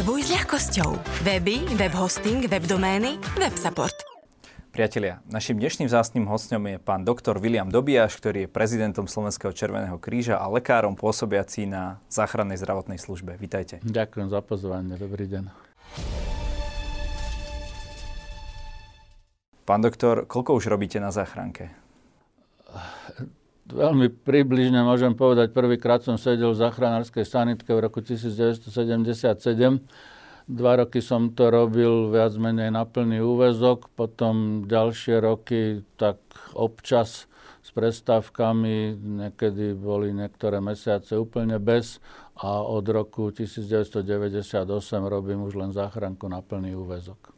Webuj s ľahkosťou. Weby, web hosting, web domény, web support. Priatelia, našim dnešným zástnym hostom je pán doktor William Dobiaš, ktorý je prezidentom Slovenského Červeného kríža a lekárom pôsobiaci na záchrannej zdravotnej službe. Vítajte. Ďakujem za pozvanie. Dobrý deň. Pán doktor, koľko už robíte na záchranke? Veľmi približne môžem povedať, prvýkrát som sedel v záchranárskej sanitke v roku 1977 Dva roky som to robil viac menej na plný úvezok, potom ďalšie roky tak občas s prestávkami, niekedy boli niektoré mesiace úplne bez a od roku 1998 robím už len záchranku na plný úvezok.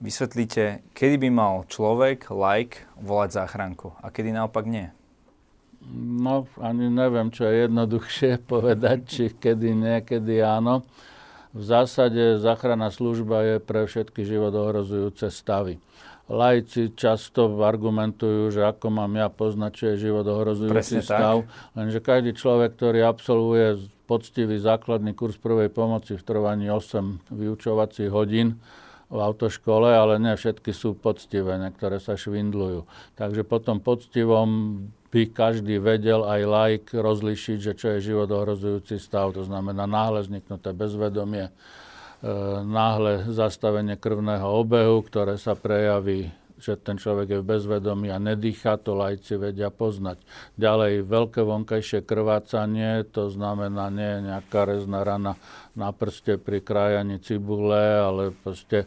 Vysvetlíte, kedy by mal človek, like, volať záchranku a kedy naopak nie? No, ani neviem, čo je jednoduchšie povedať, či kedy nie, kedy áno. V zásade záchranná služba je pre všetky životohrozujúce stavy. Lajci často argumentujú, že ako mám ja poznať, čo je životohrozujúci stav, tak. lenže každý človek, ktorý absolvuje poctivý základný kurz prvej pomoci v trvaní 8 vyučovacích hodín, v autoškole, ale ne všetky sú poctivé, niektoré sa švindlujú. Takže po tom poctivom by každý vedel aj laik rozlišiť, že čo je život ohrozujúci stav. To znamená náhle vzniknuté bezvedomie, e, náhle zastavenie krvného obehu, ktoré sa prejaví že ten človek je v bezvedomí a nedýcha, to lajci vedia poznať. Ďalej, veľké vonkajšie krvácanie, to znamená nie nejaká rezná rana na prste pri krájaní cibule, ale proste e,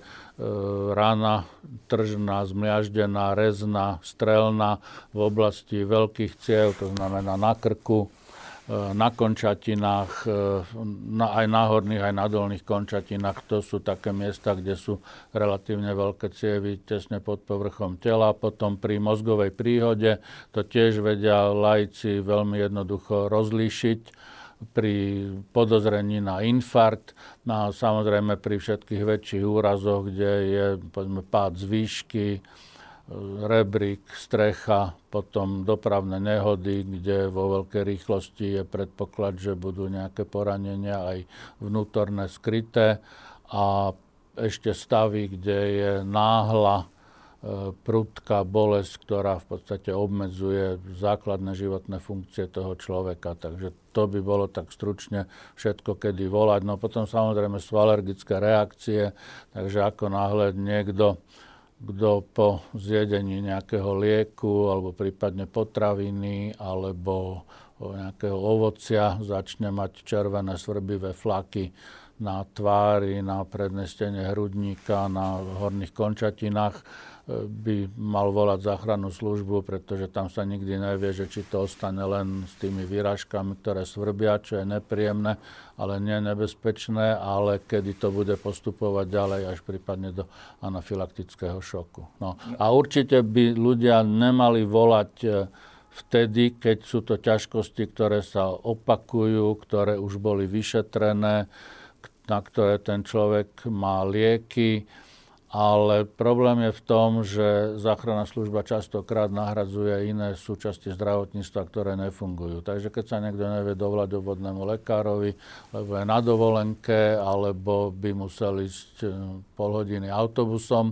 rana tržná, zmiaždená, rezná, strelná v oblasti veľkých ciev, to znamená na krku, na končatinách, e, na, aj na horných, aj na dolných končatinách. To sú také miesta, kde sú relatívne veľké cievy tesne pod povrchom tela. Potom pri mozgovej príhode to tiež vedia lajci veľmi jednoducho rozlíšiť pri podozrení na infarkt, no a samozrejme pri všetkých väčších úrazoch, kde je povedzme, pád z výšky, rebrík, strecha, potom dopravné nehody, kde vo veľkej rýchlosti je predpoklad, že budú nejaké poranenia aj vnútorné skryté a ešte stavy, kde je náhla e, prudká bolesť, ktorá v podstate obmedzuje základné životné funkcie toho človeka. Takže to by bolo tak stručne všetko, kedy volať. No potom samozrejme sú alergické reakcie, takže ako náhle niekto kto po zjedení nejakého lieku alebo prípadne potraviny alebo nejakého ovocia začne mať červené svarbivé flaky na tvári, na prednej stene hrudníka, na horných končatinách by mal volať záchrannú službu, pretože tam sa nikdy nevie, že či to ostane len s tými výražkami, ktoré svrbia, čo je nepríjemné, ale nie nebezpečné, ale kedy to bude postupovať ďalej až prípadne do anafylaktického šoku. No. A určite by ľudia nemali volať e, vtedy, keď sú to ťažkosti, ktoré sa opakujú, ktoré už boli vyšetrené, na ktoré ten človek má lieky, ale problém je v tom, že záchranná služba častokrát nahradzuje iné súčasti zdravotníctva, ktoré nefungujú. Takže keď sa niekto nevie dovolať obvodnému lekárovi, lebo je na dovolenke, alebo by musel ísť eh, pol hodiny autobusom,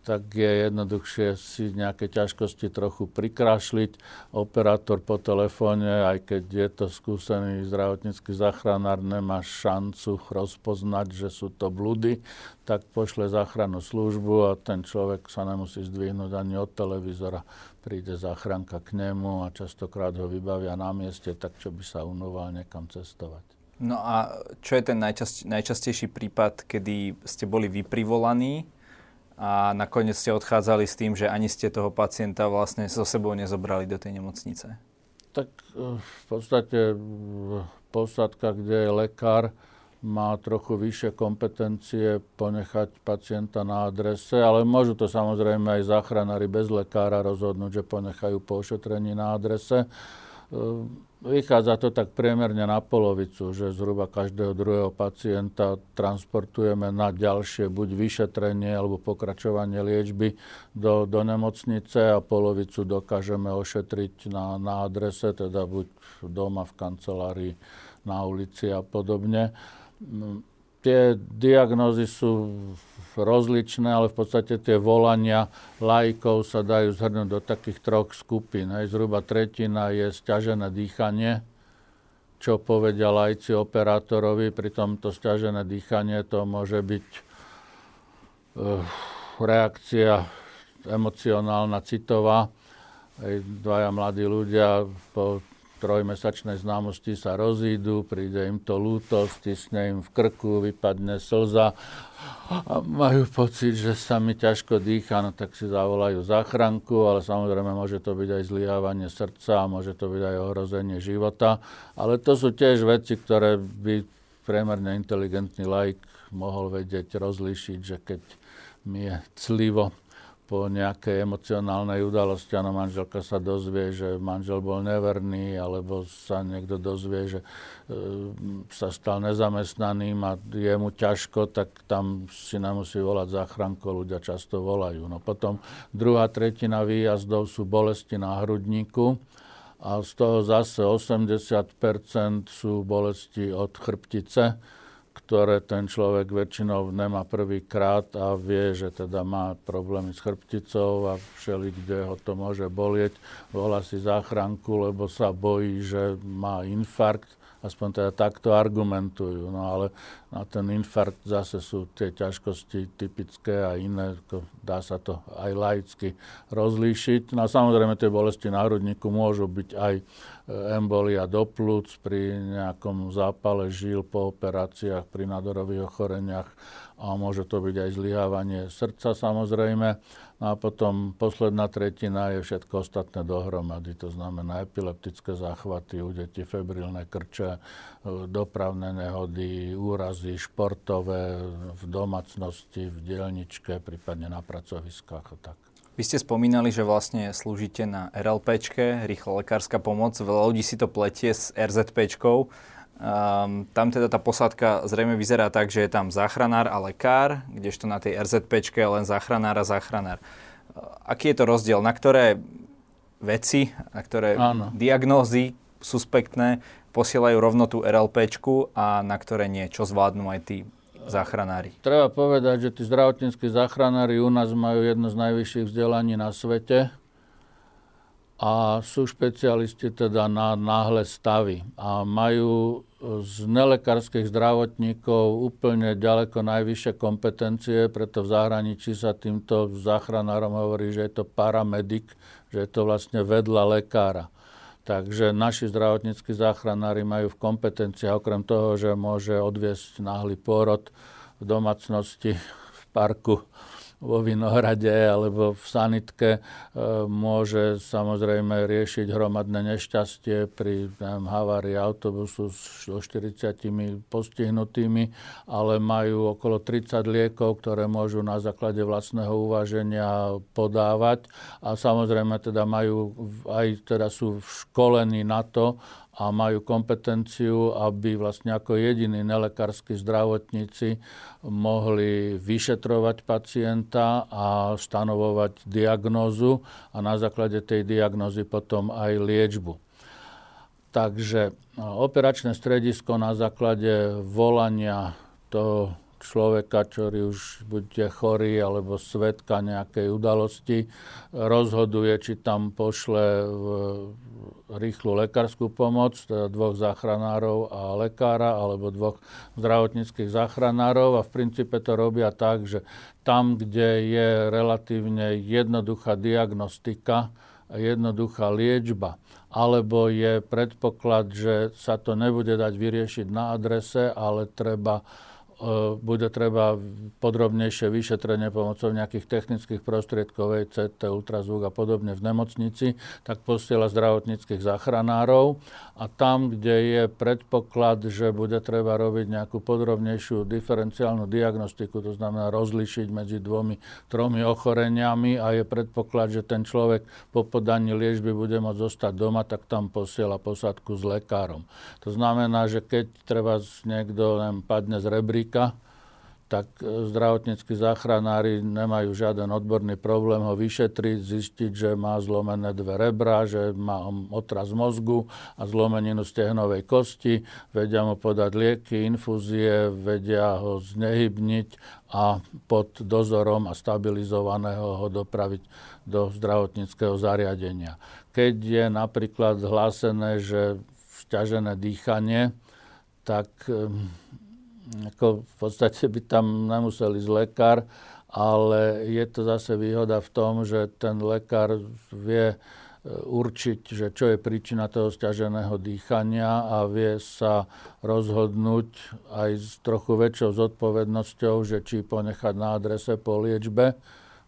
tak je jednoduchšie si nejaké ťažkosti trochu prikrášliť. Operátor po telefóne, aj keď je to skúsený zdravotnícky záchranár, nemá šancu rozpoznať, že sú to blúdy, tak pošle záchrannú službu a ten človek sa nemusí zdvihnúť ani od televízora. Príde záchranka k nemu a častokrát ho vybavia na mieste, tak čo by sa unoval niekam cestovať. No a čo je ten najčast, najčastejší prípad, kedy ste boli vyprivolaní a nakoniec ste odchádzali s tým, že ani ste toho pacienta vlastne so sebou nezobrali do tej nemocnice? Tak e, v podstate posádka, kde je lekár, má trochu vyššie kompetencie ponechať pacienta na adrese, ale môžu to samozrejme aj záchranári bez lekára rozhodnúť, že ponechajú po ošetrení na adrese. Vychádza to tak priemerne na polovicu, že zhruba každého druhého pacienta transportujeme na ďalšie buď vyšetrenie alebo pokračovanie liečby do, do nemocnice a polovicu dokážeme ošetriť na, na adrese, teda buď doma, v kancelárii, na ulici a podobne. Tie diagnózy sú rozličné, ale v podstate tie volania lajkov sa dajú zhrnúť do takých troch skupín. Hej. Zhruba tretina je stiažené dýchanie, čo povedia lajci operátorovi. Pri tomto stiažené dýchanie to môže byť uh, reakcia emocionálna, citová. Hej, dvaja mladí ľudia po trojmesačnej známosti sa rozídu, príde im to lúto, stisne im v krku, vypadne slza a majú pocit, že sa mi ťažko dýcha, no tak si zavolajú záchranku, ale samozrejme môže to byť aj zlyhávanie srdca, môže to byť aj ohrozenie života. Ale to sú tiež veci, ktoré by priemerne inteligentný laik mohol vedieť rozlíšiť, že keď mi je clivo, po nejakej emocionálnej udalosti, áno, manželka sa dozvie, že manžel bol neverný, alebo sa niekto dozvie, že e, sa stal nezamestnaným a je mu ťažko, tak tam si nemusí volať záchranko, ľudia často volajú. No potom druhá tretina výjazdov sú bolesti na hrudníku a z toho zase 80% sú bolesti od chrbtice ktoré ten človek väčšinou nemá prvýkrát a vie, že teda má problémy s chrbticou a všeli, kde ho to môže bolieť. Volá si záchranku, lebo sa bojí, že má infarkt aspoň teda takto argumentujú. No ale na ten infarkt zase sú tie ťažkosti typické a iné, dá sa to aj laicky rozlíšiť. No a samozrejme tie bolesti na hrudníku môžu byť aj embolia do plúc pri nejakom zápale žil po operáciách, pri nádorových ochoreniach a môže to byť aj zlyhávanie srdca samozrejme. No a potom posledná tretina je všetko ostatné dohromady, to znamená epileptické záchvaty u detí, febrilné krče, e, dopravné nehody, úrazy športové v domácnosti, v dielničke, prípadne na pracoviskách a tak. Vy ste spomínali, že vlastne slúžite na RLPčke, rýchla lekárska pomoc. Veľa ľudí si to pletie s RZPčkou. Um, tam teda tá posádka zrejme vyzerá tak, že je tam záchranár a lekár, kdežto na tej RZP je len záchranár a záchranár. Uh, aký je to rozdiel? Na ktoré veci, na ktoré Áno. diagnózy suspektné posielajú rovno tú RLP a na ktoré nie? Čo zvládnu aj tí záchranári? Treba povedať, že tí zdravotníckí záchranári u nás majú jedno z najvyšších vzdelaní na svete a sú špecialisti teda na náhle stavy a majú z nelekárskych zdravotníkov úplne ďaleko najvyššie kompetencie, preto v zahraničí sa týmto záchranárom hovorí, že je to paramedik, že je to vlastne vedľa lekára. Takže naši zdravotníckí záchranári majú v kompetencii, okrem toho, že môže odviesť náhly pôrod v domácnosti, v parku, vo Vinohrade alebo v sanitke e, môže samozrejme riešiť hromadné nešťastie pri havárii autobusu so 40 postihnutými, ale majú okolo 30 liekov, ktoré môžu na základe vlastného uváženia podávať. A samozrejme teda majú aj teda sú školení na to, a majú kompetenciu, aby vlastne ako jediní nelekársky zdravotníci mohli vyšetrovať pacienta a stanovovať diagnózu a na základe tej diagnózy potom aj liečbu. Takže no, operačné stredisko na základe volania toho človeka, ktorý už bude chorý alebo svetka nejakej udalosti, rozhoduje, či tam pošle v rýchlu lekárskú pomoc, teda dvoch záchranárov a lekára, alebo dvoch zdravotníckých záchranárov a v princípe to robia tak, že tam, kde je relatívne jednoduchá diagnostika jednoduchá liečba, alebo je predpoklad, že sa to nebude dať vyriešiť na adrese, ale treba bude treba podrobnejšie vyšetrenie pomocou nejakých technických prostriedkov, CT, ultrazvuk a podobne v nemocnici, tak posiela zdravotníckých záchranárov a tam, kde je predpoklad, že bude treba robiť nejakú podrobnejšiu diferenciálnu diagnostiku, to znamená rozlišiť medzi dvomi, tromi ochoreniami a je predpoklad, že ten človek po podaní liežby bude môcť zostať doma, tak tam posiela posádku s lekárom. To znamená, že keď treba niekto neviem, padne z rebríka, tak e, zdravotníckí záchranári nemajú žiaden odborný problém ho vyšetriť, zistiť, že má zlomené dve rebra, že má otraz mozgu a zlomeninu stehnovej kosti, vedia mu podať lieky, infúzie, vedia ho znehybniť a pod dozorom a stabilizovaného ho dopraviť do zdravotníckého zariadenia. Keď je napríklad hlásené, že stiažené dýchanie, tak ako v podstate by tam nemusel ísť lekár, ale je to zase výhoda v tom, že ten lekár vie e, určiť, že čo je príčina toho stiaženého dýchania a vie sa rozhodnúť aj s trochu väčšou zodpovednosťou, že či ponechať na adrese po liečbe,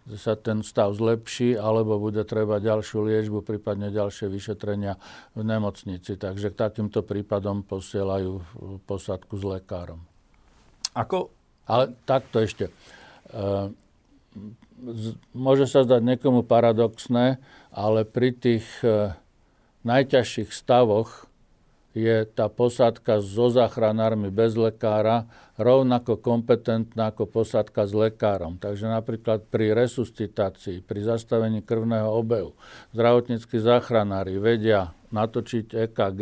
že sa ten stav zlepší, alebo bude treba ďalšiu liečbu, prípadne ďalšie vyšetrenia v nemocnici. Takže k takýmto prípadom posielajú posadku s lekárom. Ako? Ale takto ešte. E, môže sa zdať niekomu paradoxné, ale pri tých e, najťažších stavoch je tá posádka so záchranármi bez lekára rovnako kompetentná ako posádka s lekárom. Takže napríklad pri resuscitácii, pri zastavení krvného obehu, zdravotníckí záchranári vedia natočiť EKG,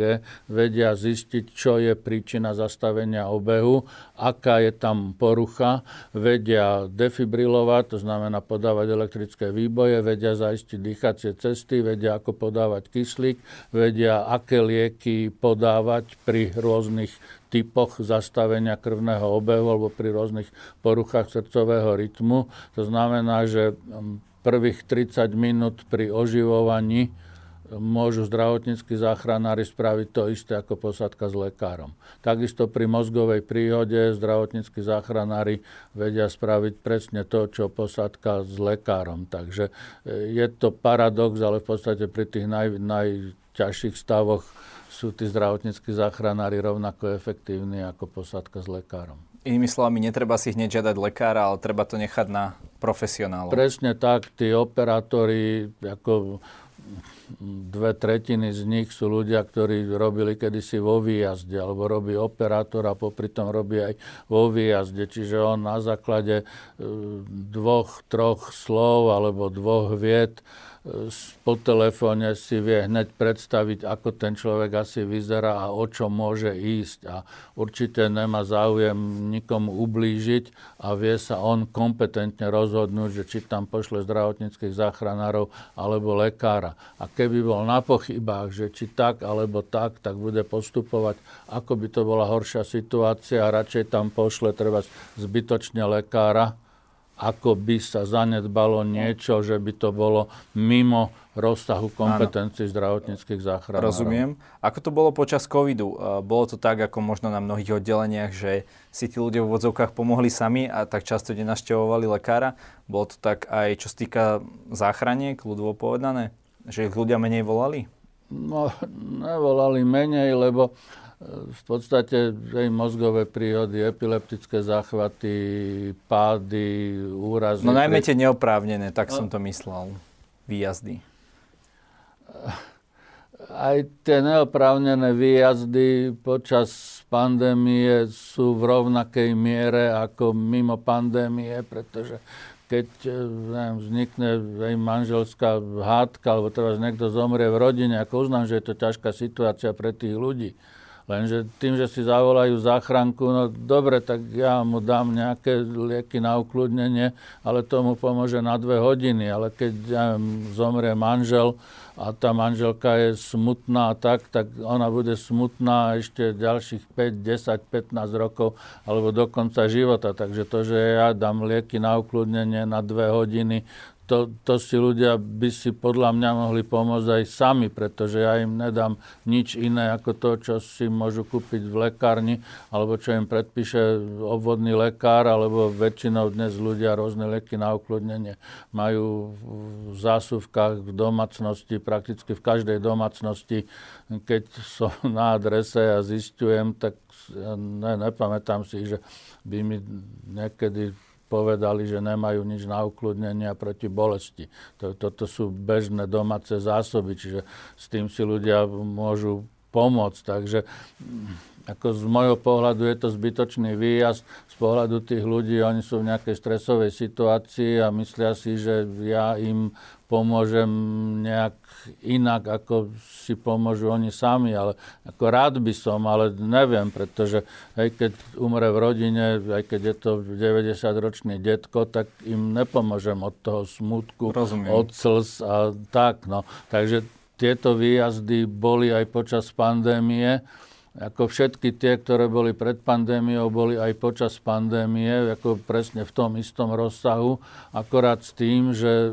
vedia zistiť, čo je príčina zastavenia obehu, aká je tam porucha, vedia defibrilovať, to znamená podávať elektrické výboje, vedia zaistiť dýchacie cesty, vedia ako podávať kyslík, vedia aké lieky podávať pri rôznych typoch zastavenia krvného obehu alebo pri rôznych poruchách srdcového rytmu. To znamená, že prvých 30 minút pri oživovaní môžu zdravotníckí záchranári spraviť to isté ako posádka s lekárom. Takisto pri mozgovej príhode zdravotníckí záchranári vedia spraviť presne to, čo posádka s lekárom. Takže e, je to paradox, ale v podstate pri tých naj, najťažších stavoch sú tí zdravotníckí záchranári rovnako efektívni ako posádka s lekárom. Inými slovami, netreba si hneď žiadať lekára, ale treba to nechať na profesionálov. Presne tak, tí operátori, ako dve tretiny z nich sú ľudia, ktorí robili kedysi vo výjazde, alebo robí operátor a popri tom robí aj vo výjazde. Čiže on na základe e, dvoch, troch slov alebo dvoch vied po telefóne si vie hneď predstaviť, ako ten človek asi vyzerá a o čo môže ísť. A určite nemá záujem nikomu ublížiť a vie sa on kompetentne rozhodnúť, že či tam pošle zdravotníckých záchranárov alebo lekára. A keby bol na pochybách, že či tak alebo tak, tak bude postupovať, ako by to bola horšia situácia a radšej tam pošle treba zbytočne lekára, ako by sa zanedbalo niečo, že by to bolo mimo rozsahu kompetencií zdravotníckých záchranárov. Rozumiem. Ako to bolo počas covidu? Bolo to tak, ako možno na mnohých oddeleniach, že si tí ľudia v vodzovkách pomohli sami a tak často nenaštevovali lekára? Bolo to tak aj čo sa týka záchraniek, ľudovo povedané? Že ich ľudia menej volali? No, nevolali menej, lebo v podstate aj mozgové príhody, epileptické záchvaty, pády, úrazy. No najmä tie neoprávnené, tak som to myslel. Výjazdy. Aj tie neoprávnené výjazdy počas pandémie sú v rovnakej miere ako mimo pandémie, pretože keď neviem, vznikne aj manželská hádka, alebo teraz niekto zomrie v rodine, ako uznám, že je to ťažká situácia pre tých ľudí, Lenže tým, že si zavolajú záchranku, no dobre, tak ja mu dám nejaké lieky na ukludnenie, ale to mu pomôže na dve hodiny. Ale keď ja zomrie manžel a tá manželka je smutná tak, tak ona bude smutná ešte ďalších 5, 10, 15 rokov alebo do konca života. Takže to, že ja dám lieky na ukludnenie na dve hodiny, to, to si ľudia by si podľa mňa mohli pomôcť aj sami, pretože ja im nedám nič iné ako to, čo si môžu kúpiť v lekárni, alebo čo im predpíše obvodný lekár, alebo väčšinou dnes ľudia rôzne lieky na ukludnenie majú v zásuvkách v domácnosti, prakticky v každej domácnosti. Keď som na adrese a zistujem, tak ne, nepamätám si, že by mi niekedy povedali, že nemajú nič na ukludnenie proti bolesti. To, toto sú bežné domáce zásoby, čiže s tým si ľudia môžu pomôcť. Takže ako z môjho pohľadu je to zbytočný výjazd. Z pohľadu tých ľudí, oni sú v nejakej stresovej situácii a myslia si, že ja im pomôžem nejak inak, ako si pomôžu oni sami, ale ako rád by som, ale neviem, pretože aj keď umre v rodine, aj keď je to 90-ročný detko, tak im nepomôžem od toho smutku, Rozumiem. od slz a tak. No. Takže tieto výjazdy boli aj počas pandémie ako všetky tie, ktoré boli pred pandémiou, boli aj počas pandémie, ako presne v tom istom rozsahu, akorát s tým, že e,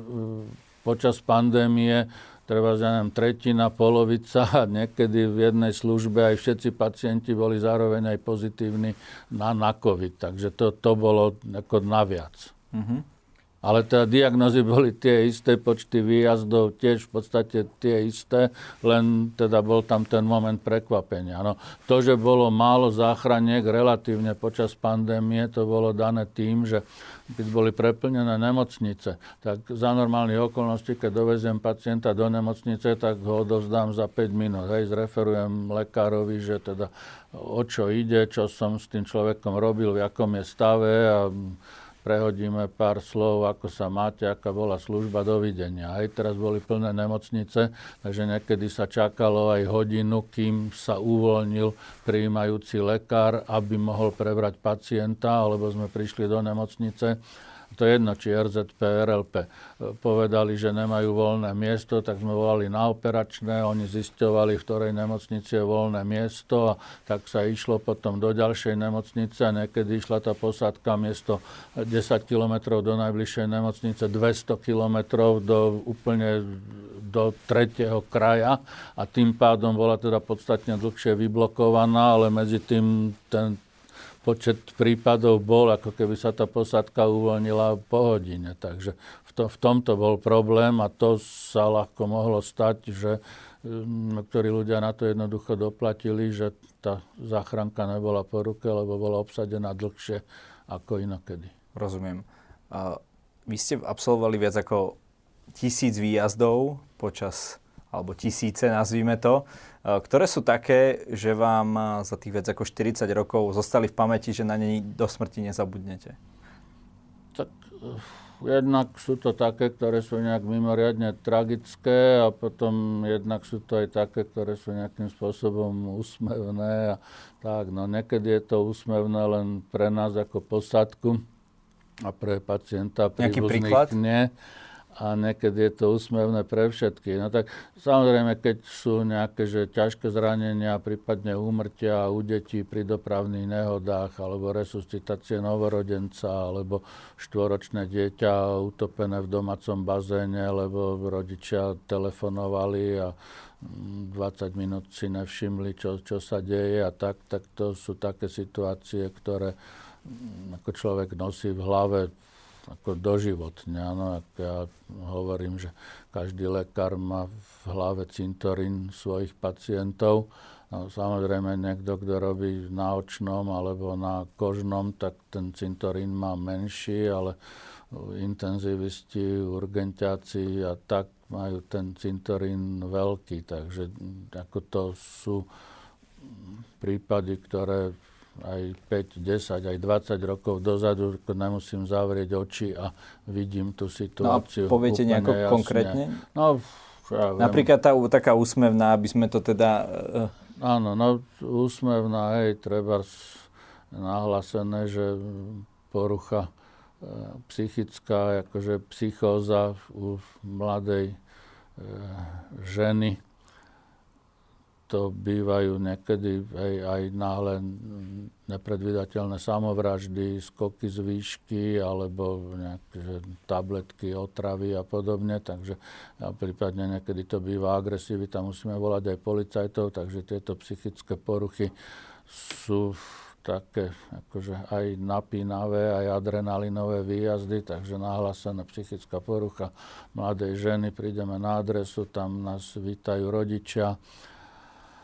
počas pandémie treba, ja neviem, tretina, polovica a niekedy v jednej službe aj všetci pacienti boli zároveň aj pozitívni na, na COVID. Takže to, to bolo ako naviac. Mm-hmm. Ale teda diagnozy boli tie isté, počty výjazdov tiež v podstate tie isté, len teda bol tam ten moment prekvapenia. No, to, že bolo málo záchraniek relatívne počas pandémie, to bolo dané tým, že keď boli preplnené nemocnice, tak za normálnych okolností, keď doveziem pacienta do nemocnice, tak ho odovzdám za 5 minút. Hej, zreferujem lekárovi, že teda o čo ide, čo som s tým človekom robil, v akom je stave a prehodíme pár slov, ako sa máte, aká bola služba, dovidenia. Aj teraz boli plné nemocnice, takže niekedy sa čakalo aj hodinu, kým sa uvoľnil prijímajúci lekár, aby mohol prebrať pacienta, alebo sme prišli do nemocnice to je jedno, či RZP, RLP, povedali, že nemajú voľné miesto, tak sme volali na operačné, oni zisťovali, v ktorej nemocnici je voľné miesto a tak sa išlo potom do ďalšej nemocnice. A niekedy išla tá posádka miesto 10 km do najbližšej nemocnice, 200 km do úplne do tretieho kraja. A tým pádom bola teda podstatne dlhšie vyblokovaná, ale medzi tým ten počet prípadov bol, ako keby sa tá posádka uvoľnila po hodine. Takže v, to, v tomto bol problém a to sa ľahko mohlo stať, že mm, niektorí ľudia na to jednoducho doplatili, že tá záchranka nebola po ruke, lebo bola obsadená dlhšie ako inokedy. Rozumiem. A vy ste absolvovali viac ako tisíc výjazdov počas, alebo tisíce, nazvime to. Eh, ktoré sú také, že vám eh, za tých viac ako 40 rokov zostali v pamäti, že na ne do smrti nezabudnete? Tak eh, jednak sú to také, ktoré sú nejak mimoriadne tragické a potom jednak sú to aj také, ktoré sú nejakým spôsobom úsmevné a tak. No niekedy je to úsmevné len pre nás ako posadku a pre pacienta príbuzných nie a niekedy je to úsmevné pre všetky. No tak samozrejme, keď sú nejaké že ťažké zranenia, prípadne úmrtia u detí pri dopravných nehodách, alebo resuscitácie novorodenca, alebo štvoročné dieťa utopené v domácom bazéne, lebo rodičia telefonovali a 20 minút si nevšimli, čo, čo sa deje a tak, tak to sú také situácie, ktoré ako človek nosí v hlave ako doživotne. Áno, ako ja hovorím, že každý lekár má v hlave cintorín svojich pacientov. No, samozrejme, niekto, kto robí na očnom alebo na kožnom, tak ten cintorín má menší, ale intenzivisti, urgentiaci a tak majú ten cintorín veľký. Takže ako to sú prípady, ktoré aj 5, 10, aj 20 rokov dozadu, nemusím zavrieť oči a vidím tú situáciu. No a poviete nejako jasne. konkrétne? No, ja viem. Napríklad tá taká úsmevná, aby sme to teda... Uh... Áno, no úsmevná, hej, treba nahlásené, že porucha e, psychická, akože psychóza u mladej e, ženy to bývajú niekedy aj, aj náhle nepredvydateľné samovraždy, skoky z výšky alebo nejaké tabletky, otravy a podobne. Takže a prípadne niekedy to býva agresivita, musíme volať aj policajtov, takže tieto psychické poruchy sú také akože aj napínavé, aj adrenalinové výjazdy, takže nahlásená psychická porucha mladej ženy, prídeme na adresu, tam nás vítajú rodičia,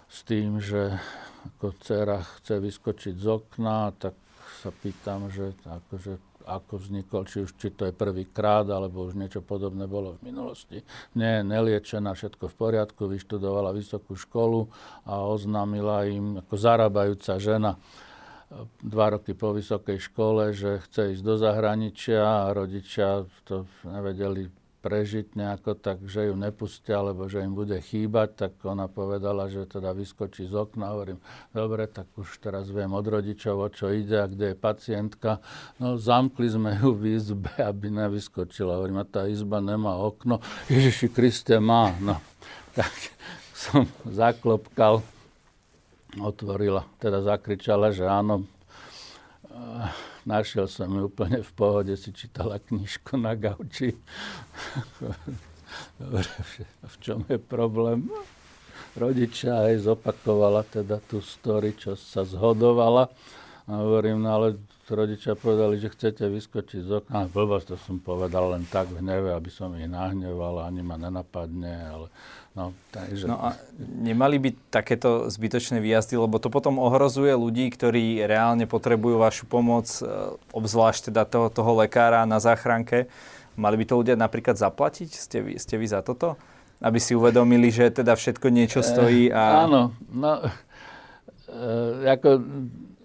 s tým, že ako dcera chce vyskočiť z okna, tak sa pýtam, že akože ako vznikol, či už či to je prvýkrát, alebo už niečo podobné bolo v minulosti. Nie, neliečená, všetko v poriadku, vyštudovala vysokú školu a oznámila im ako zarábajúca žena dva roky po vysokej škole, že chce ísť do zahraničia a rodičia to nevedeli prežiť nejako tak, že ju nepustia, alebo že im bude chýbať, tak ona povedala, že teda vyskočí z okna. Hovorím, dobre, tak už teraz viem od rodičov, o čo ide a kde je pacientka. No, zamkli sme ju v izbe, aby nevyskočila. Hovorím, a tá izba nemá okno. Ježiši Kriste má. No, tak som zaklopkal, otvorila, teda zakričala, že áno, Našiel som ju úplne v pohode, si čítala knižku na gauči. Dobre, v čom je problém? Rodičia aj zopakovala teda tú story, čo sa zhodovala. A hovorím, no ale rodičia povedali, že chcete vyskočiť z okna. Blbosť, to som povedal len tak v hneve, aby som ich nahneval, ani ma nenapadne, ale No, takže... no a nemali by takéto zbytočné výjazdy, lebo to potom ohrozuje ľudí, ktorí reálne potrebujú vašu pomoc, e, obzvlášť teda toho, toho lekára na záchranke. Mali by to ľudia napríklad zaplatiť? Ste vy, ste vy za toto? Aby si uvedomili, že teda všetko niečo stojí a... E, áno, no, e, ako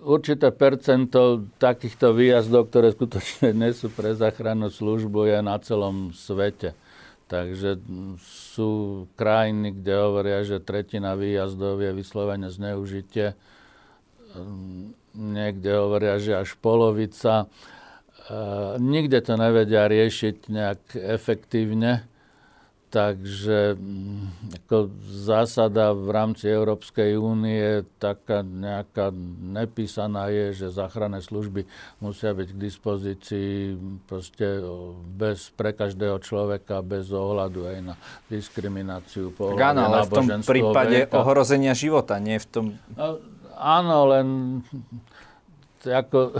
určité percento takýchto výjazdov, ktoré skutočne nie sú pre záchrannú službu, je na celom svete. Takže sú krajiny, kde hovoria, že tretina výjazdov je vyslovene zneužitie. Ehm, niekde hovoria, že až polovica. Ehm, nikde to nevedia riešiť nejak efektívne. Takže mm, ako zásada v rámci Európskej únie taká nejaká nepísaná je, že záchranné služby musia byť k dispozícii proste bez, pre každého človeka bez ohľadu aj na diskrimináciu po tak áno, ale v tom prípade veka. ohrozenia života, nie v tom... No, áno, len ako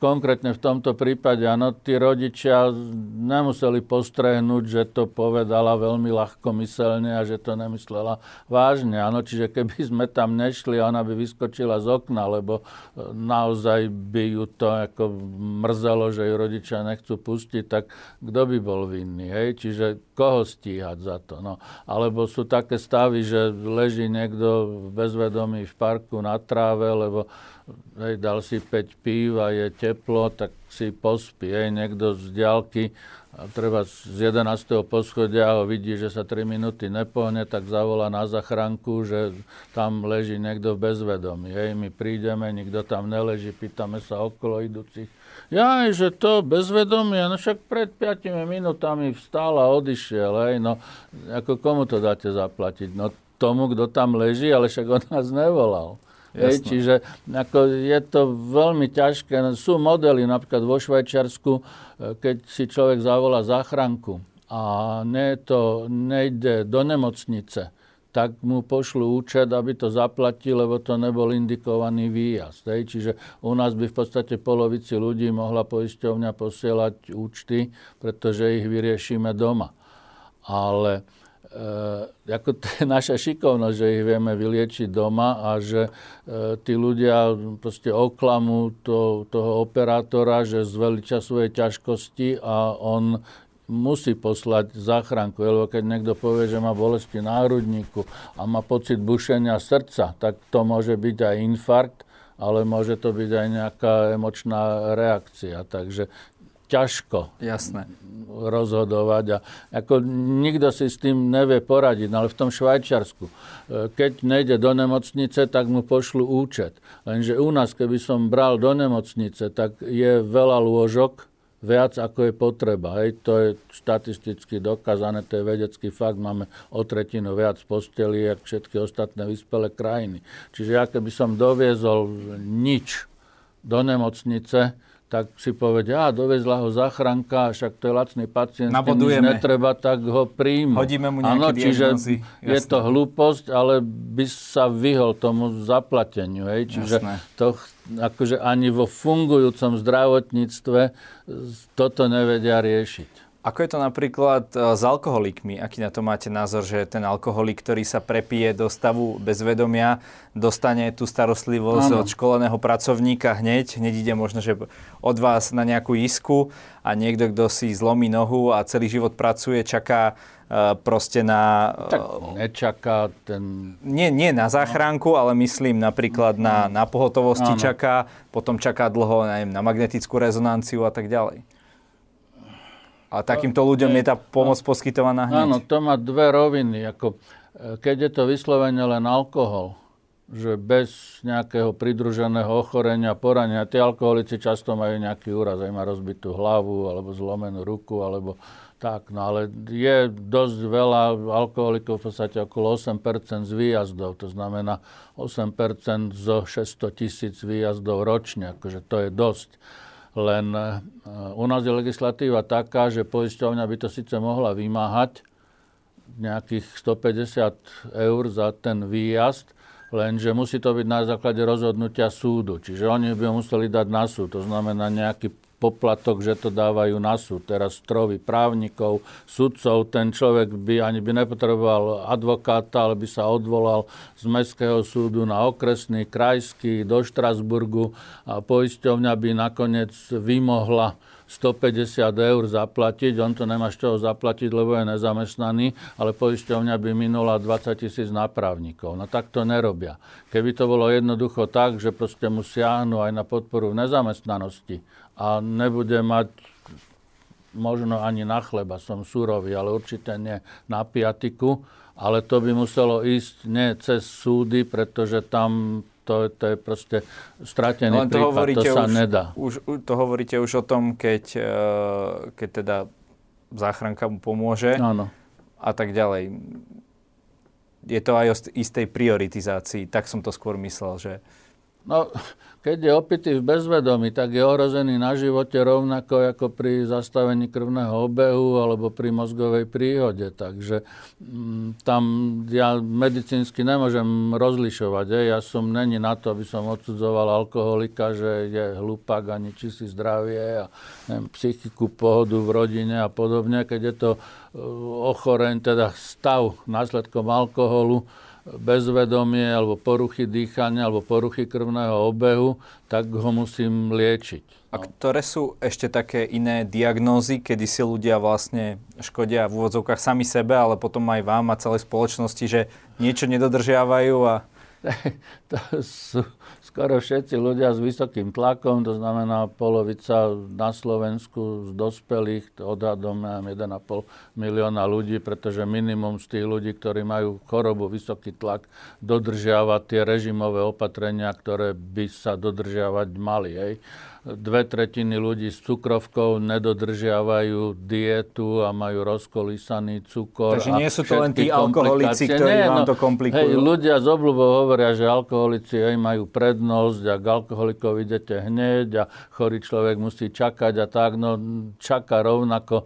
konkrétne v tomto prípade, áno, tí rodičia nemuseli postrehnúť, že to povedala veľmi ľahkomyselne a že to nemyslela vážne. Áno, čiže keby sme tam nešli, ona by vyskočila z okna, lebo e, naozaj by ju to ako mrzelo, že ju rodičia nechcú pustiť, tak kto by bol vinný? Hej? Čiže koho stíhať za to? No. Alebo sú také stavy, že leží niekto bezvedomý v parku na tráve, lebo hej, dal si 5 pív a je teplo, tak si pospí. Hej, niekto z diálky, a treba z 11. poschodia ho vidí, že sa 3 minúty nepohne, tak zavolá na zachránku, že tam leží niekto v bezvedomí. Hej, my prídeme, nikto tam neleží, pýtame sa okolo idúcich. Ja, že to bezvedomie, no však pred 5 minútami vstal a odišiel, hej, no ako komu to dáte zaplatiť? No tomu, kto tam leží, ale však on nás nevolal. Hej, čiže ako je to veľmi ťažké. Sú modely napríklad vo Švajčiarsku, e, keď si človek zavolá záchranku a ne to, nejde do nemocnice, tak mu pošlu účet, aby to zaplatil, lebo to nebol indikovaný výjazd. Hej. Čiže u nás by v podstate polovici ľudí mohla poisťovňa posielať účty, pretože ich vyriešime doma. Ale Uh, ako to je naša šikovnosť, že ich vieme vyliečiť doma a že uh, tí ľudia proste oklamú to, toho operátora, že zveliča svoje ťažkosti a on musí poslať záchranku. Lebo keď niekto povie, že má bolesti na hrudníku a má pocit bušenia srdca, tak to môže byť aj infarkt, ale môže to byť aj nejaká emočná reakcia. Takže ťažko Jasné. rozhodovať. A ako nikto si s tým nevie poradiť. No ale v tom Švajčiarsku, e, keď nejde do nemocnice, tak mu pošlu účet. Lenže u nás, keby som bral do nemocnice, tak je veľa lôžok, viac ako je potreba. Hej, to je štatisticky dokázané, to je vedecký fakt. Máme o tretinu viac posteli, ako všetky ostatné vyspelé krajiny. Čiže ja keby som doviezol nič do nemocnice, tak si povedia, a dovezla ho záchranka, však to je lacný pacient, nič netreba, tak ho príjmu. Hodíme mu nejaké ano, čiže je to hlúposť, ale by sa vyhol tomu zaplateniu. Hej? Čiže Jasné. to akože ani vo fungujúcom zdravotníctve toto nevedia riešiť. Ako je to napríklad e, s alkoholikmi? Aký na to máte názor, že ten alkoholik, ktorý sa prepije do stavu bezvedomia, dostane tú starostlivosť ano. od školeného pracovníka hneď, hneď ide možno, že od vás na nejakú isku a niekto, kto si zlomí nohu a celý život pracuje, čaká uh, proste na... Uh, tak nečaká ten... Nie, nie na záchránku, ale myslím napríklad na, na pohotovosti ano. čaká, potom čaká dlho neviem, na magnetickú rezonanciu a tak ďalej. A takýmto ľuďom je tá pomoc poskytovaná hneď? Áno, to má dve roviny. Ako, e, keď je to vyslovene len alkohol, že bez nejakého pridruženého ochorenia, porania, tí alkoholici často majú nejaký úraz, aj má rozbitú hlavu, alebo zlomenú ruku, alebo tak. No ale je dosť veľa alkoholikov, v podstate okolo 8% z výjazdov, to znamená 8% zo 600 tisíc výjazdov ročne, akože to je dosť. Len e, u nás je legislatíva taká, že poisťovňa by to síce mohla vymáhať nejakých 150 eur za ten výjazd, lenže musí to byť na základe rozhodnutia súdu. Čiže oni by museli dať na súd. To znamená nejaký poplatok, že to dávajú na súd. Teraz strovy právnikov, sudcov, ten človek by ani by nepotreboval advokáta, ale by sa odvolal z Mestského súdu na okresný, krajský, do Štrasburgu a poisťovňa by nakoniec vymohla 150 eur zaplatiť, on to nemá z čoho zaplatiť, lebo je nezamestnaný, ale poisťovňa by minula 20 tisíc nápravníkov. No tak to nerobia. Keby to bolo jednoducho tak, že proste mu siahnu aj na podporu v nezamestnanosti a nebude mať možno ani na chleba, som surový, ale určite nie na piatiku, ale to by muselo ísť nie cez súdy, pretože tam to, to je proste stratený no, to prípad, to sa už, nedá. Už, to hovoríte už o tom, keď, eh, keď teda záchranka mu pomôže Áno. a tak ďalej. Je to aj o istej prioritizácii, tak som to skôr myslel, že... No, keď je opitý v bezvedomí, tak je ohrozený na živote rovnako ako pri zastavení krvného obehu alebo pri mozgovej príhode. Takže mm, tam ja medicínsky nemôžem rozlišovať. Je. Ja som není na to, aby som odsudzoval alkoholika, že je hlupák ani či si zdravie a neviem, psychiku, pohodu v rodine a podobne. Keď je to uh, ochoreň, teda stav následkom alkoholu, bezvedomie alebo poruchy dýchania alebo poruchy krvného obehu, tak ho musím liečiť. A ktoré sú ešte také iné diagnózy, kedy si ľudia vlastne škodia v úvodzovkách sami sebe, ale potom aj vám a celej spoločnosti, že niečo nedodržiavajú a... to sú skoro všetci ľudia s vysokým tlakom, to znamená polovica na Slovensku z dospelých, odhadom 1,5 milióna ľudí, pretože minimum z tých ľudí, ktorí majú chorobu, vysoký tlak, dodržiava tie režimové opatrenia, ktoré by sa dodržiavať mali. Hej dve tretiny ľudí s cukrovkou nedodržiavajú dietu a majú rozkolísaný cukor. Takže nie sú to len tí alkoholici, ktorí nie, vám no, to komplikujú? Hej, ľudia z obľubou hovoria, že alkoholici hej, majú prednosť a k alkoholikov idete hneď a chorý človek musí čakať a tak. No čaká rovnako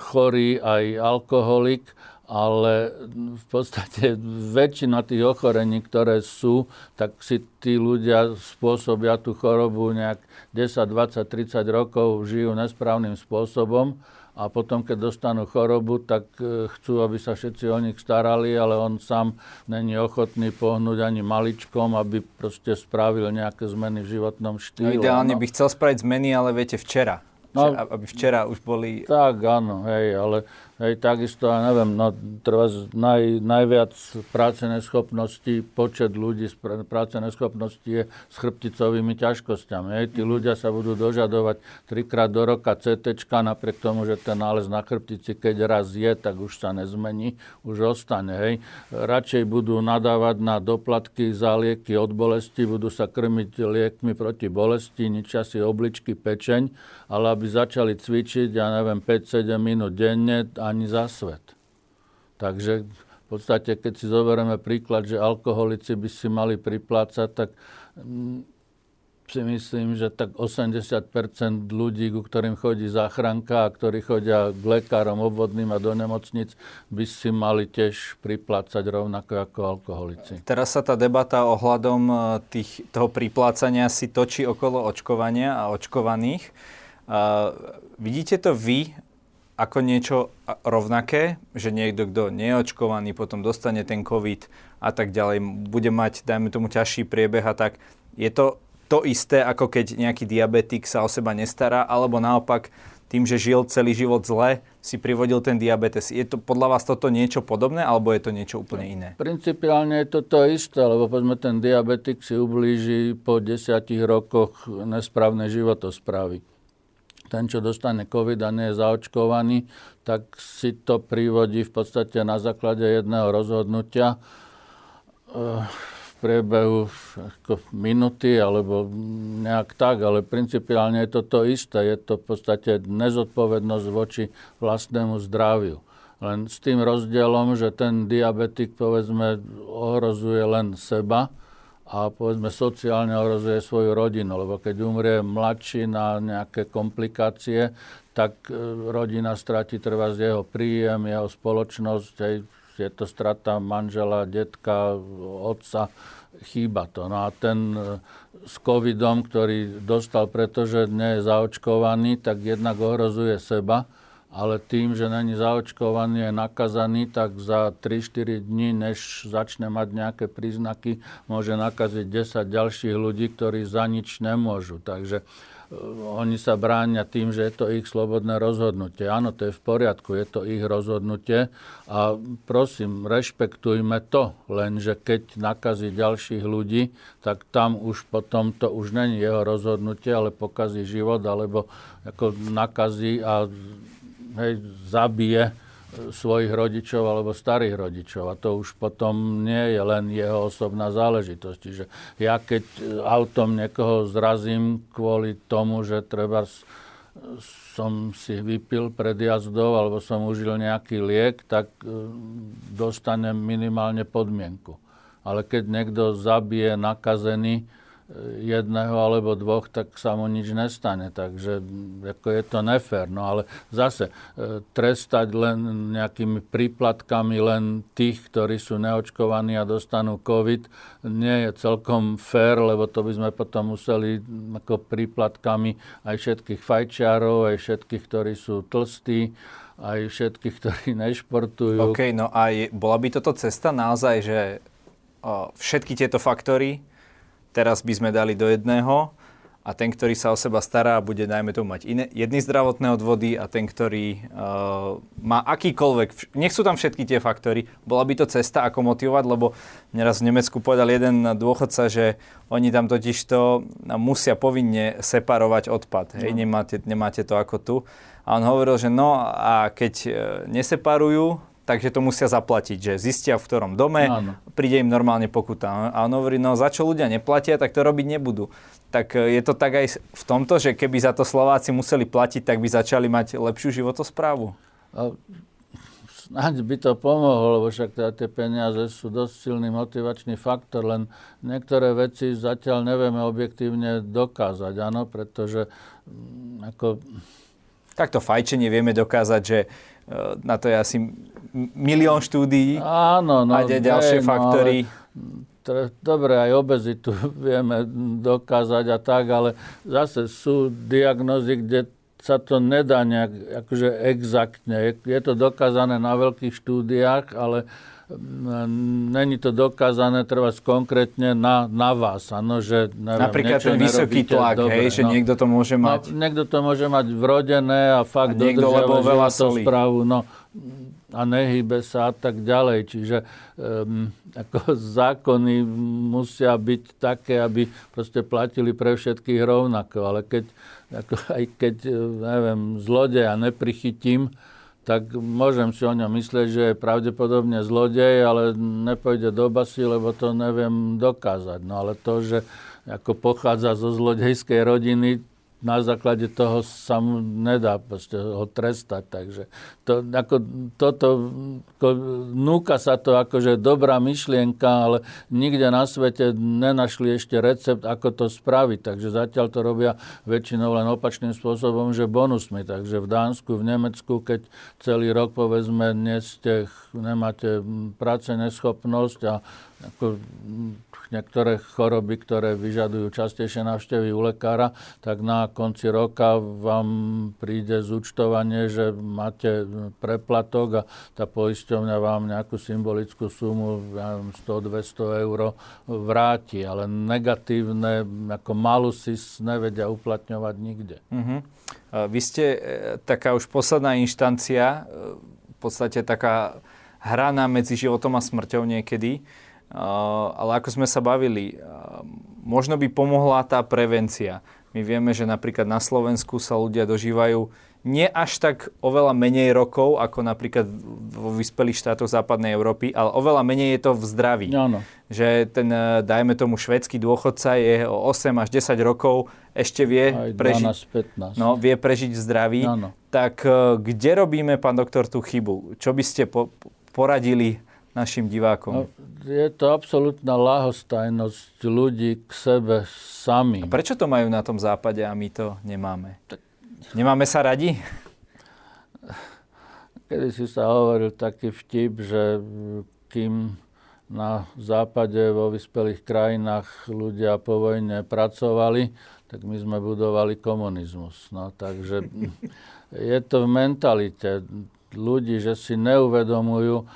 chorý aj alkoholik ale v podstate väčšina tých ochorení, ktoré sú, tak si tí ľudia spôsobia tú chorobu nejak 10, 20, 30 rokov, žijú nesprávnym spôsobom a potom, keď dostanú chorobu, tak e, chcú, aby sa všetci o nich starali, ale on sám není ochotný pohnúť ani maličkom, aby proste spravil nejaké zmeny v životnom štýle. No, ideálne no. by chcel spraviť zmeny, ale viete, včera. No, aby včera už boli... Tak, áno, hej, ale Hej, takisto, ja neviem, no, treba naj, najviac práce neschopnosti, počet ľudí z práce neschopnosti je s chrbticovými ťažkosťami. Hej, tí ľudia sa budú dožadovať trikrát do roka CT, napriek tomu, že ten nález na chrbtici, keď raz je, tak už sa nezmení, už ostane. Hej. Radšej budú nadávať na doplatky za lieky od bolesti, budú sa krmiť liekmi proti bolesti, ničia si obličky, pečeň, ale aby začali cvičiť, ja neviem, 5-7 minút denne ani za svet. Takže v podstate, keď si zoberieme príklad, že alkoholici by si mali priplácať, tak mm, si myslím, že tak 80% ľudí, ku ktorým chodí záchranka a ktorí chodia k lekárom obvodným a do nemocnic, by si mali tiež priplácať rovnako ako alkoholici. Teraz sa tá debata ohľadom e, tých, toho priplácania si točí okolo očkovania a očkovaných. Uh, vidíte to vy ako niečo rovnaké, že niekto, kto nie je očkovaný, potom dostane ten COVID a tak ďalej, bude mať, dajme tomu, ťažší priebeh a tak. Je to to isté, ako keď nejaký diabetik sa o seba nestará, alebo naopak tým, že žil celý život zle, si privodil ten diabetes. Je to podľa vás toto niečo podobné, alebo je to niečo úplne iné? Principiálne je to to isté, lebo povedzme ten diabetik si ublíži po desiatich rokoch nesprávnej životosprávy. Ten, čo dostane COVID a nie je zaočkovaný, tak si to privodí v podstate na základe jedného rozhodnutia priebehu ako minuty alebo nejak tak, ale principiálne je to to isté. Je to v podstate nezodpovednosť voči vlastnému zdraviu. Len s tým rozdielom, že ten diabetik povedzme ohrozuje len seba a povedzme sociálne ohrozuje svoju rodinu, lebo keď umrie mladší na nejaké komplikácie, tak e, rodina stratí treba z jeho príjem, jeho spoločnosť, aj je to strata manžela, detka, otca, chýba to. No a ten e, s covidom, ktorý dostal, pretože nie je zaočkovaný, tak jednak ohrozuje seba, ale tým, že není zaočkovaný, je nakazaný, tak za 3-4 dní, než začne mať nejaké príznaky, môže nakaziť 10 ďalších ľudí, ktorí za nič nemôžu. Takže oni sa bránia tým, že je to ich slobodné rozhodnutie. Áno, to je v poriadku, je to ich rozhodnutie a prosím, rešpektujme to, lenže keď nakazí ďalších ľudí, tak tam už potom to už není jeho rozhodnutie, ale pokazí život, alebo ako nakazí a hej, zabije svojich rodičov alebo starých rodičov. A to už potom nie je len jeho osobná záležitosť. Čiže ja keď autom niekoho zrazím kvôli tomu, že treba som si vypil pred jazdou alebo som užil nejaký liek, tak e, dostanem minimálne podmienku. Ale keď niekto zabije nakazený, jedného alebo dvoch, tak sa mu nič nestane. Takže ako je to nefér. No ale zase e, trestať len nejakými príplatkami len tých, ktorí sú neočkovaní a dostanú COVID, nie je celkom fér, lebo to by sme potom museli ako príplatkami aj všetkých fajčiarov, aj všetkých, ktorí sú tlstí, aj všetkých, ktorí nešportujú. OK, no a bola by toto cesta naozaj, že všetky tieto faktory teraz by sme dali do jedného a ten, ktorý sa o seba stará, bude, dajme tomu, mať iné, jedny zdravotné odvody a ten, ktorý uh, má akýkoľvek, nech sú tam všetky tie faktory, bola by to cesta, ako motivovať, lebo neraz v Nemecku povedal jeden dôchodca, že oni tam totiž to musia povinne separovať odpad. Hej, no. nemáte, nemáte to ako tu. A on hovoril, že no a keď uh, neseparujú, takže to musia zaplatiť, že zistia v ktorom dome, Áno. príde im normálne pokuta. A on hovorí, no za čo ľudia neplatia, tak to robiť nebudú. Tak e, je to tak aj v tomto, že keby za to Slováci museli platiť, tak by začali mať lepšiu životosprávu? A snáď by to pomohlo, lebo však teda tie peniaze sú dosť silný motivačný faktor, len niektoré veci zatiaľ nevieme objektívne dokázať, áno, pretože mm, ako... Takto fajčenie vieme dokázať, že e, na to je asi milión štúdií Áno, no, a ďalšie no, faktory. Ale, dobre, aj obezitu vieme dokázať a tak, ale zase sú diagnozy, kde sa to nedá nejak akože exaktne. Je, je to dokázané na veľkých štúdiách, ale není to dokázané treba konkrétne na, na vás. Ano, že, neviem, Napríklad ten vysoký tlak, dobre, hej, že no, niekto to môže no, mať. No, niekto to môže mať vrodené a fakt a niekto, lebo veľa solí. správu. No, a nehybe sa a tak ďalej. Čiže um, ako zákony musia byť také, aby proste platili pre všetkých rovnako. Ale keď, ako, aj keď, neviem, zlodeja neprichytím, tak môžem si o ňom myslieť, že je pravdepodobne zlodej, ale nepôjde do basy, lebo to neviem dokázať. No ale to, že ako pochádza zo zlodejskej rodiny, na základe toho sa mu nedá ho trestať. Takže to, ako, toto, ako, núka sa to akože dobrá myšlienka, ale nikde na svete nenašli ešte recept, ako to spraviť. Takže zatiaľ to robia väčšinou len opačným spôsobom, že bonusmi. Takže v Dánsku, v Nemecku, keď celý rok povedzme, dnes ste, nemáte práce neschopnosť a ako, niektoré choroby, ktoré vyžadujú častejšie návštevy u lekára, tak na konci roka vám príde zúčtovanie, že máte preplatok a tá poisťovňa vám nejakú symbolickú sumu, 100-200 eur vráti, ale negatívne, ako malú si nevedia uplatňovať nikde. Uh-huh. Vy ste e, taká už posledná inštancia, e, v podstate taká hraná medzi životom a smrťou niekedy. E, ale ako sme sa bavili, možno by pomohla tá prevencia. My vieme, že napríklad na Slovensku sa ľudia dožívajú nie až tak oveľa menej rokov, ako napríklad vo vyspelých štátoch západnej Európy, ale oveľa menej je to v zdraví. Áno. Že ten, eh, dajme tomu, švedský dôchodca je o 8 až 10 rokov, ešte vie, Aj 12, prežiť, 15. no, vie prežiť v zdraví. Áno. Tak eh, kde robíme, pán doktor, tú chybu? Čo by ste po, poradili našim divákom? No, je to absolútna lahostajnosť ľudí k sebe sami. A prečo to majú na tom západe a my to nemáme? Nemáme sa radi? Kedy si sa hovoril taký vtip, že kým na západe vo vyspelých krajinách ľudia po vojne pracovali, tak my sme budovali komunizmus. No, takže je to v mentalite ľudí, že si neuvedomujú,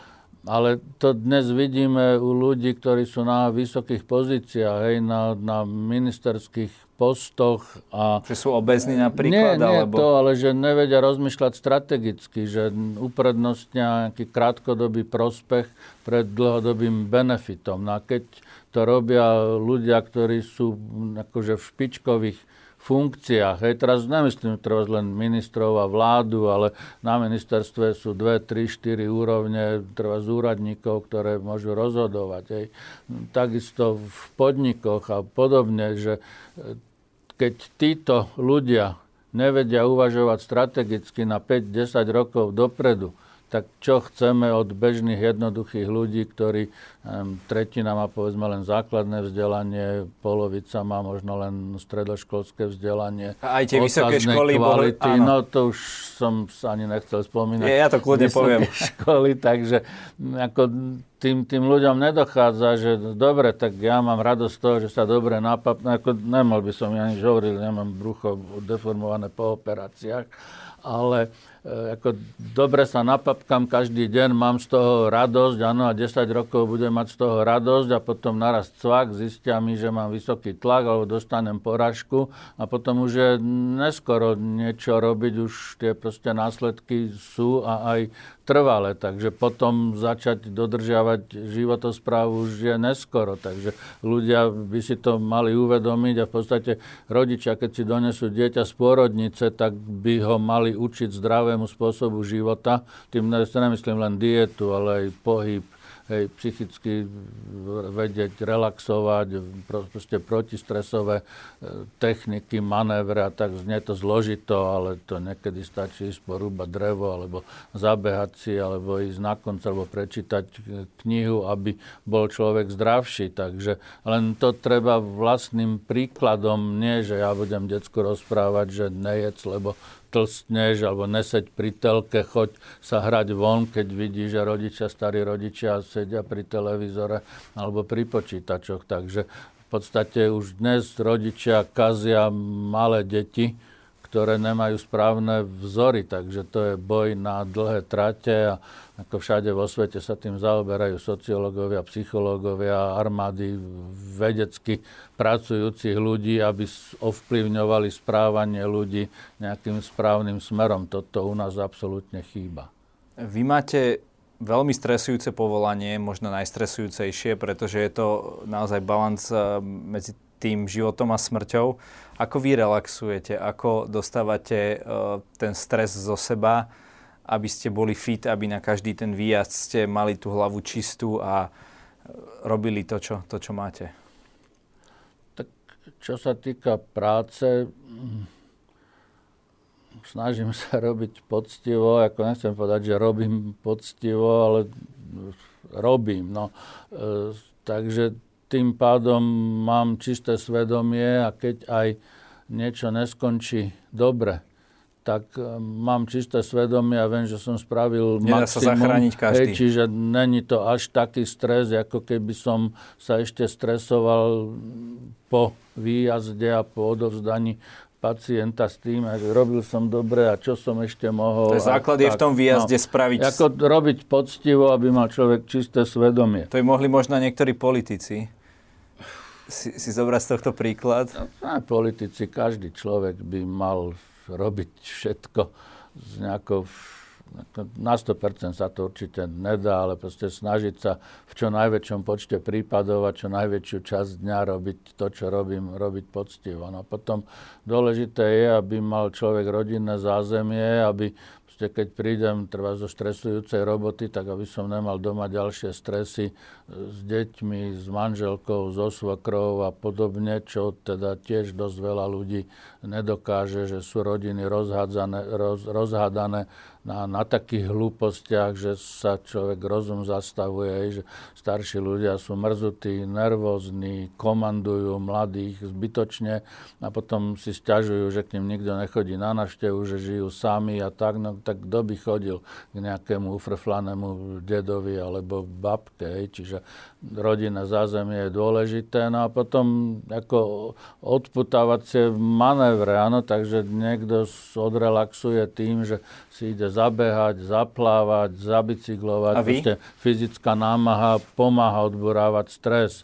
ale to dnes vidíme u ľudí, ktorí sú na vysokých pozíciách, hej, na, na ministerských postoch. A, že sú obezní napríklad? Nie, nie alebo... to, ale že nevedia rozmýšľať strategicky, že uprednostnia nejaký krátkodobý prospech pred dlhodobým benefitom. No a keď to robia ľudia, ktorí sú akože v špičkových funkciách. Hej, teraz nemyslím teraz len ministrov a vládu, ale na ministerstve sú dve, tri, štyri úrovne treba z úradníkov, ktoré môžu rozhodovať. Hej. Takisto v podnikoch a podobne, že e, keď títo ľudia nevedia uvažovať strategicky na 5-10 rokov dopredu, tak čo chceme od bežných jednoduchých ľudí, ktorí um, tretina má povedzme len základné vzdelanie, polovica má možno len stredoškolské vzdelanie. A aj tie vysoké školy kvality, boli... No to už som ani nechcel spomínať. Ja, ja to kľudne poviem. školy, takže ako tým, tým ľuďom nedochádza, že dobre, tak ja mám radosť z toho, že sa dobre napap... Ako, nemal by som ja nič hovoril, nemám brucho deformované po operáciách, ale ako dobre sa napapkam každý deň, mám z toho radosť, áno, a 10 rokov budem mať z toho radosť a potom naraz cvak, zistia mi, že mám vysoký tlak alebo dostanem poražku a potom už je neskoro niečo robiť, už tie proste následky sú a aj trvalé, takže potom začať dodržiavať životosprávu už je neskoro, takže ľudia by si to mali uvedomiť a v podstate rodičia, keď si donesú dieťa z pôrodnice, tak by ho mali učiť zdravé zdravému spôsobu života. Tým nemyslím len dietu, ale aj pohyb, hej, psychicky vedieť relaxovať, proste protistresové e, techniky, manévre a tak znie to zložito, ale to niekedy stačí ísť porúbať drevo, alebo zabehať si, alebo ísť na konc, alebo prečítať knihu, aby bol človek zdravší. Takže len to treba vlastným príkladom, nie, že ja budem decku rozprávať, že nejedz, lebo tlstneš alebo neseď pri telke, choď sa hrať von, keď vidí, že rodičia, starí rodičia sedia pri televízore alebo pri počítačoch. Takže v podstate už dnes rodičia kazia malé deti, ktoré nemajú správne vzory, takže to je boj na dlhé trate a ako všade vo svete sa tým zaoberajú sociológovia, psychológovia, armády, vedecky pracujúcich ľudí, aby ovplyvňovali správanie ľudí nejakým správnym smerom. Toto u nás absolútne chýba. Vy máte veľmi stresujúce povolanie, možno najstresujúcejšie, pretože je to naozaj balans eh, medzi tým životom a smrťou. Ako vy relaxujete? Ako dostávate uh, ten stres zo seba, aby ste boli fit, aby na každý ten výjazd ste mali tú hlavu čistú a uh, robili to čo, to, čo máte? Tak čo sa týka práce, mm, snažím sa robiť poctivo, ako nechcem povedať, že robím poctivo, ale robím. No. E, takže tým pádom mám čisté svedomie a keď aj niečo neskončí dobre, tak e, mám čisté svedomie a viem, že som spravil Nedá maximum. sa zachrániť každý. Hej, čiže není to až taký stres, ako keby som sa ešte stresoval po výjazde a po odovzdaní pacienta s tým, že robil som dobre a čo som ešte mohol. To je základ je v tom výjazde no, spraviť... Ako robiť poctivo, aby mal človek čisté svedomie. To by mohli možno niektorí politici si, si zobrať z tohto príklad. No, politici, každý človek by mal robiť všetko s nejakou na 100% sa to určite nedá, ale proste snažiť sa v čo najväčšom počte prípadov a čo najväčšiu časť dňa robiť to, čo robím, robiť poctivo. No potom dôležité je, aby mal človek rodinné zázemie, aby proste keď prídem treba zo stresujúcej roboty, tak aby som nemal doma ďalšie stresy s deťmi, s manželkou, so svokrou a podobne, čo teda tiež dosť veľa ľudí nedokáže, že sú rodiny roz, rozhádané na, na takých hlúpostiach, že sa človek rozum zastavuje, že starší ľudia sú mrzutí, nervózni, komandujú mladých zbytočne a potom si stiažujú, že k ním nikto nechodí na návštevu, že žijú sami a tak, no tak kto by chodil k nejakému ufrflanému dedovi alebo babke, čiže rodinné zázemie je dôležité. No a potom ako odputávacie manévre, áno, takže niekto odrelaxuje tým, že si ide zabehať, zaplávať, zabicyklovať. A vy? Proste fyzická námaha pomáha odburávať stres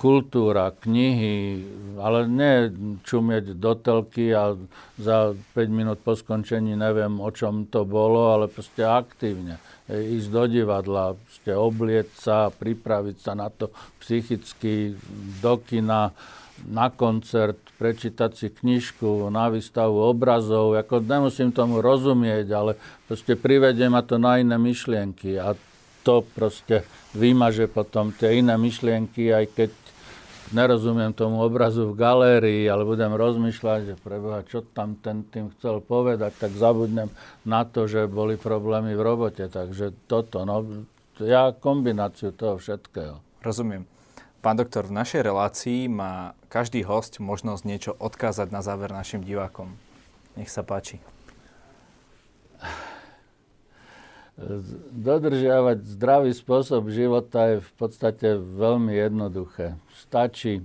kultúra, knihy, ale nie čumieť do telky a za 5 minút po skončení neviem, o čom to bolo, ale proste aktívne. Ísť do divadla, proste oblieť sa, pripraviť sa na to psychicky, do kina, na koncert, prečítať si knižku, na výstavu obrazov. Ako nemusím tomu rozumieť, ale proste privedie ma to na iné myšlienky. A to proste vymaže potom tie iné myšlienky, aj keď nerozumiem tomu obrazu v galérii, ale budem rozmýšľať, že preboha, čo tam ten tým chcel povedať, tak zabudnem na to, že boli problémy v robote. Takže toto, no, ja kombináciu toho všetkého. Rozumiem. Pán doktor, v našej relácii má každý host možnosť niečo odkázať na záver našim divákom. Nech sa páči. Dodržiavať zdravý spôsob života je v podstate veľmi jednoduché. Stačí e,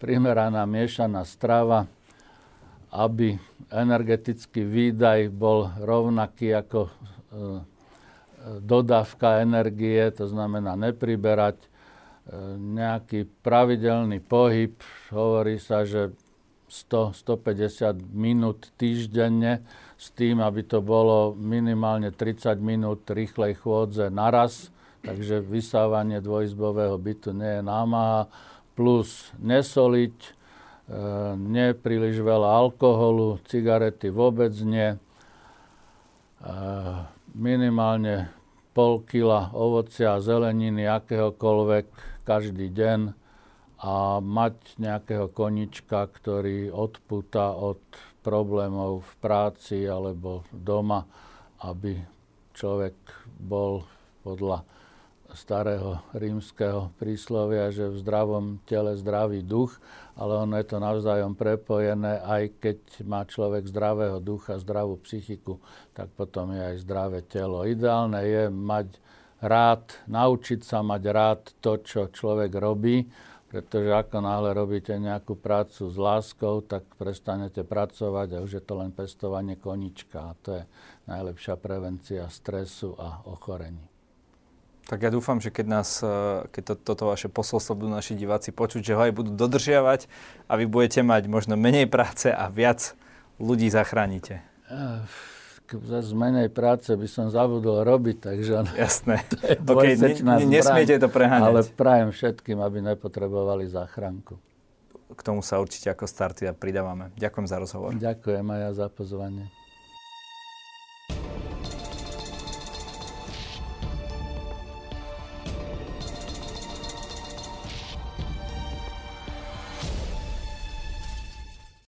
primeraná miešaná strava, aby energetický výdaj bol rovnaký ako e, dodávka energie, to znamená nepriberať, e, nejaký pravidelný pohyb, hovorí sa, že 100-150 minút týždenne, s tým, aby to bolo minimálne 30 minút rýchlej chôdze naraz, takže vysávanie dvojizbového bytu nie je námaha, plus nesoliť, e, nie príliš veľa alkoholu, cigarety vôbec nie, e, minimálne pol kila ovocia a zeleniny akéhokoľvek každý deň a mať nejakého konička, ktorý odpúta od problémov v práci alebo doma, aby človek bol podľa starého rímskeho príslovia, že v zdravom tele zdravý duch, ale ono je to navzájom prepojené, aj keď má človek zdravého ducha, zdravú psychiku, tak potom je aj zdravé telo. Ideálne je mať rád, naučiť sa mať rád to, čo človek robí, pretože ako náhle robíte nejakú prácu s láskou, tak prestanete pracovať a už je to len pestovanie konička. A to je najlepšia prevencia stresu a ochorení. Tak ja dúfam, že keď, nás, e, keď to, toto vaše posolstvo budú naši diváci počuť, že ho aj budú dodržiavať a vy budete mať možno menej práce a viac ľudí zachránite. Uh z menej práce by som zabudol robiť, takže Jasné. to je okay, ne, nesmiete to preháňať. Ale prajem všetkým, aby nepotrebovali záchranku. K tomu sa určite ako starty pridávame. Ďakujem za rozhovor. Ďakujem aj ja za pozvanie.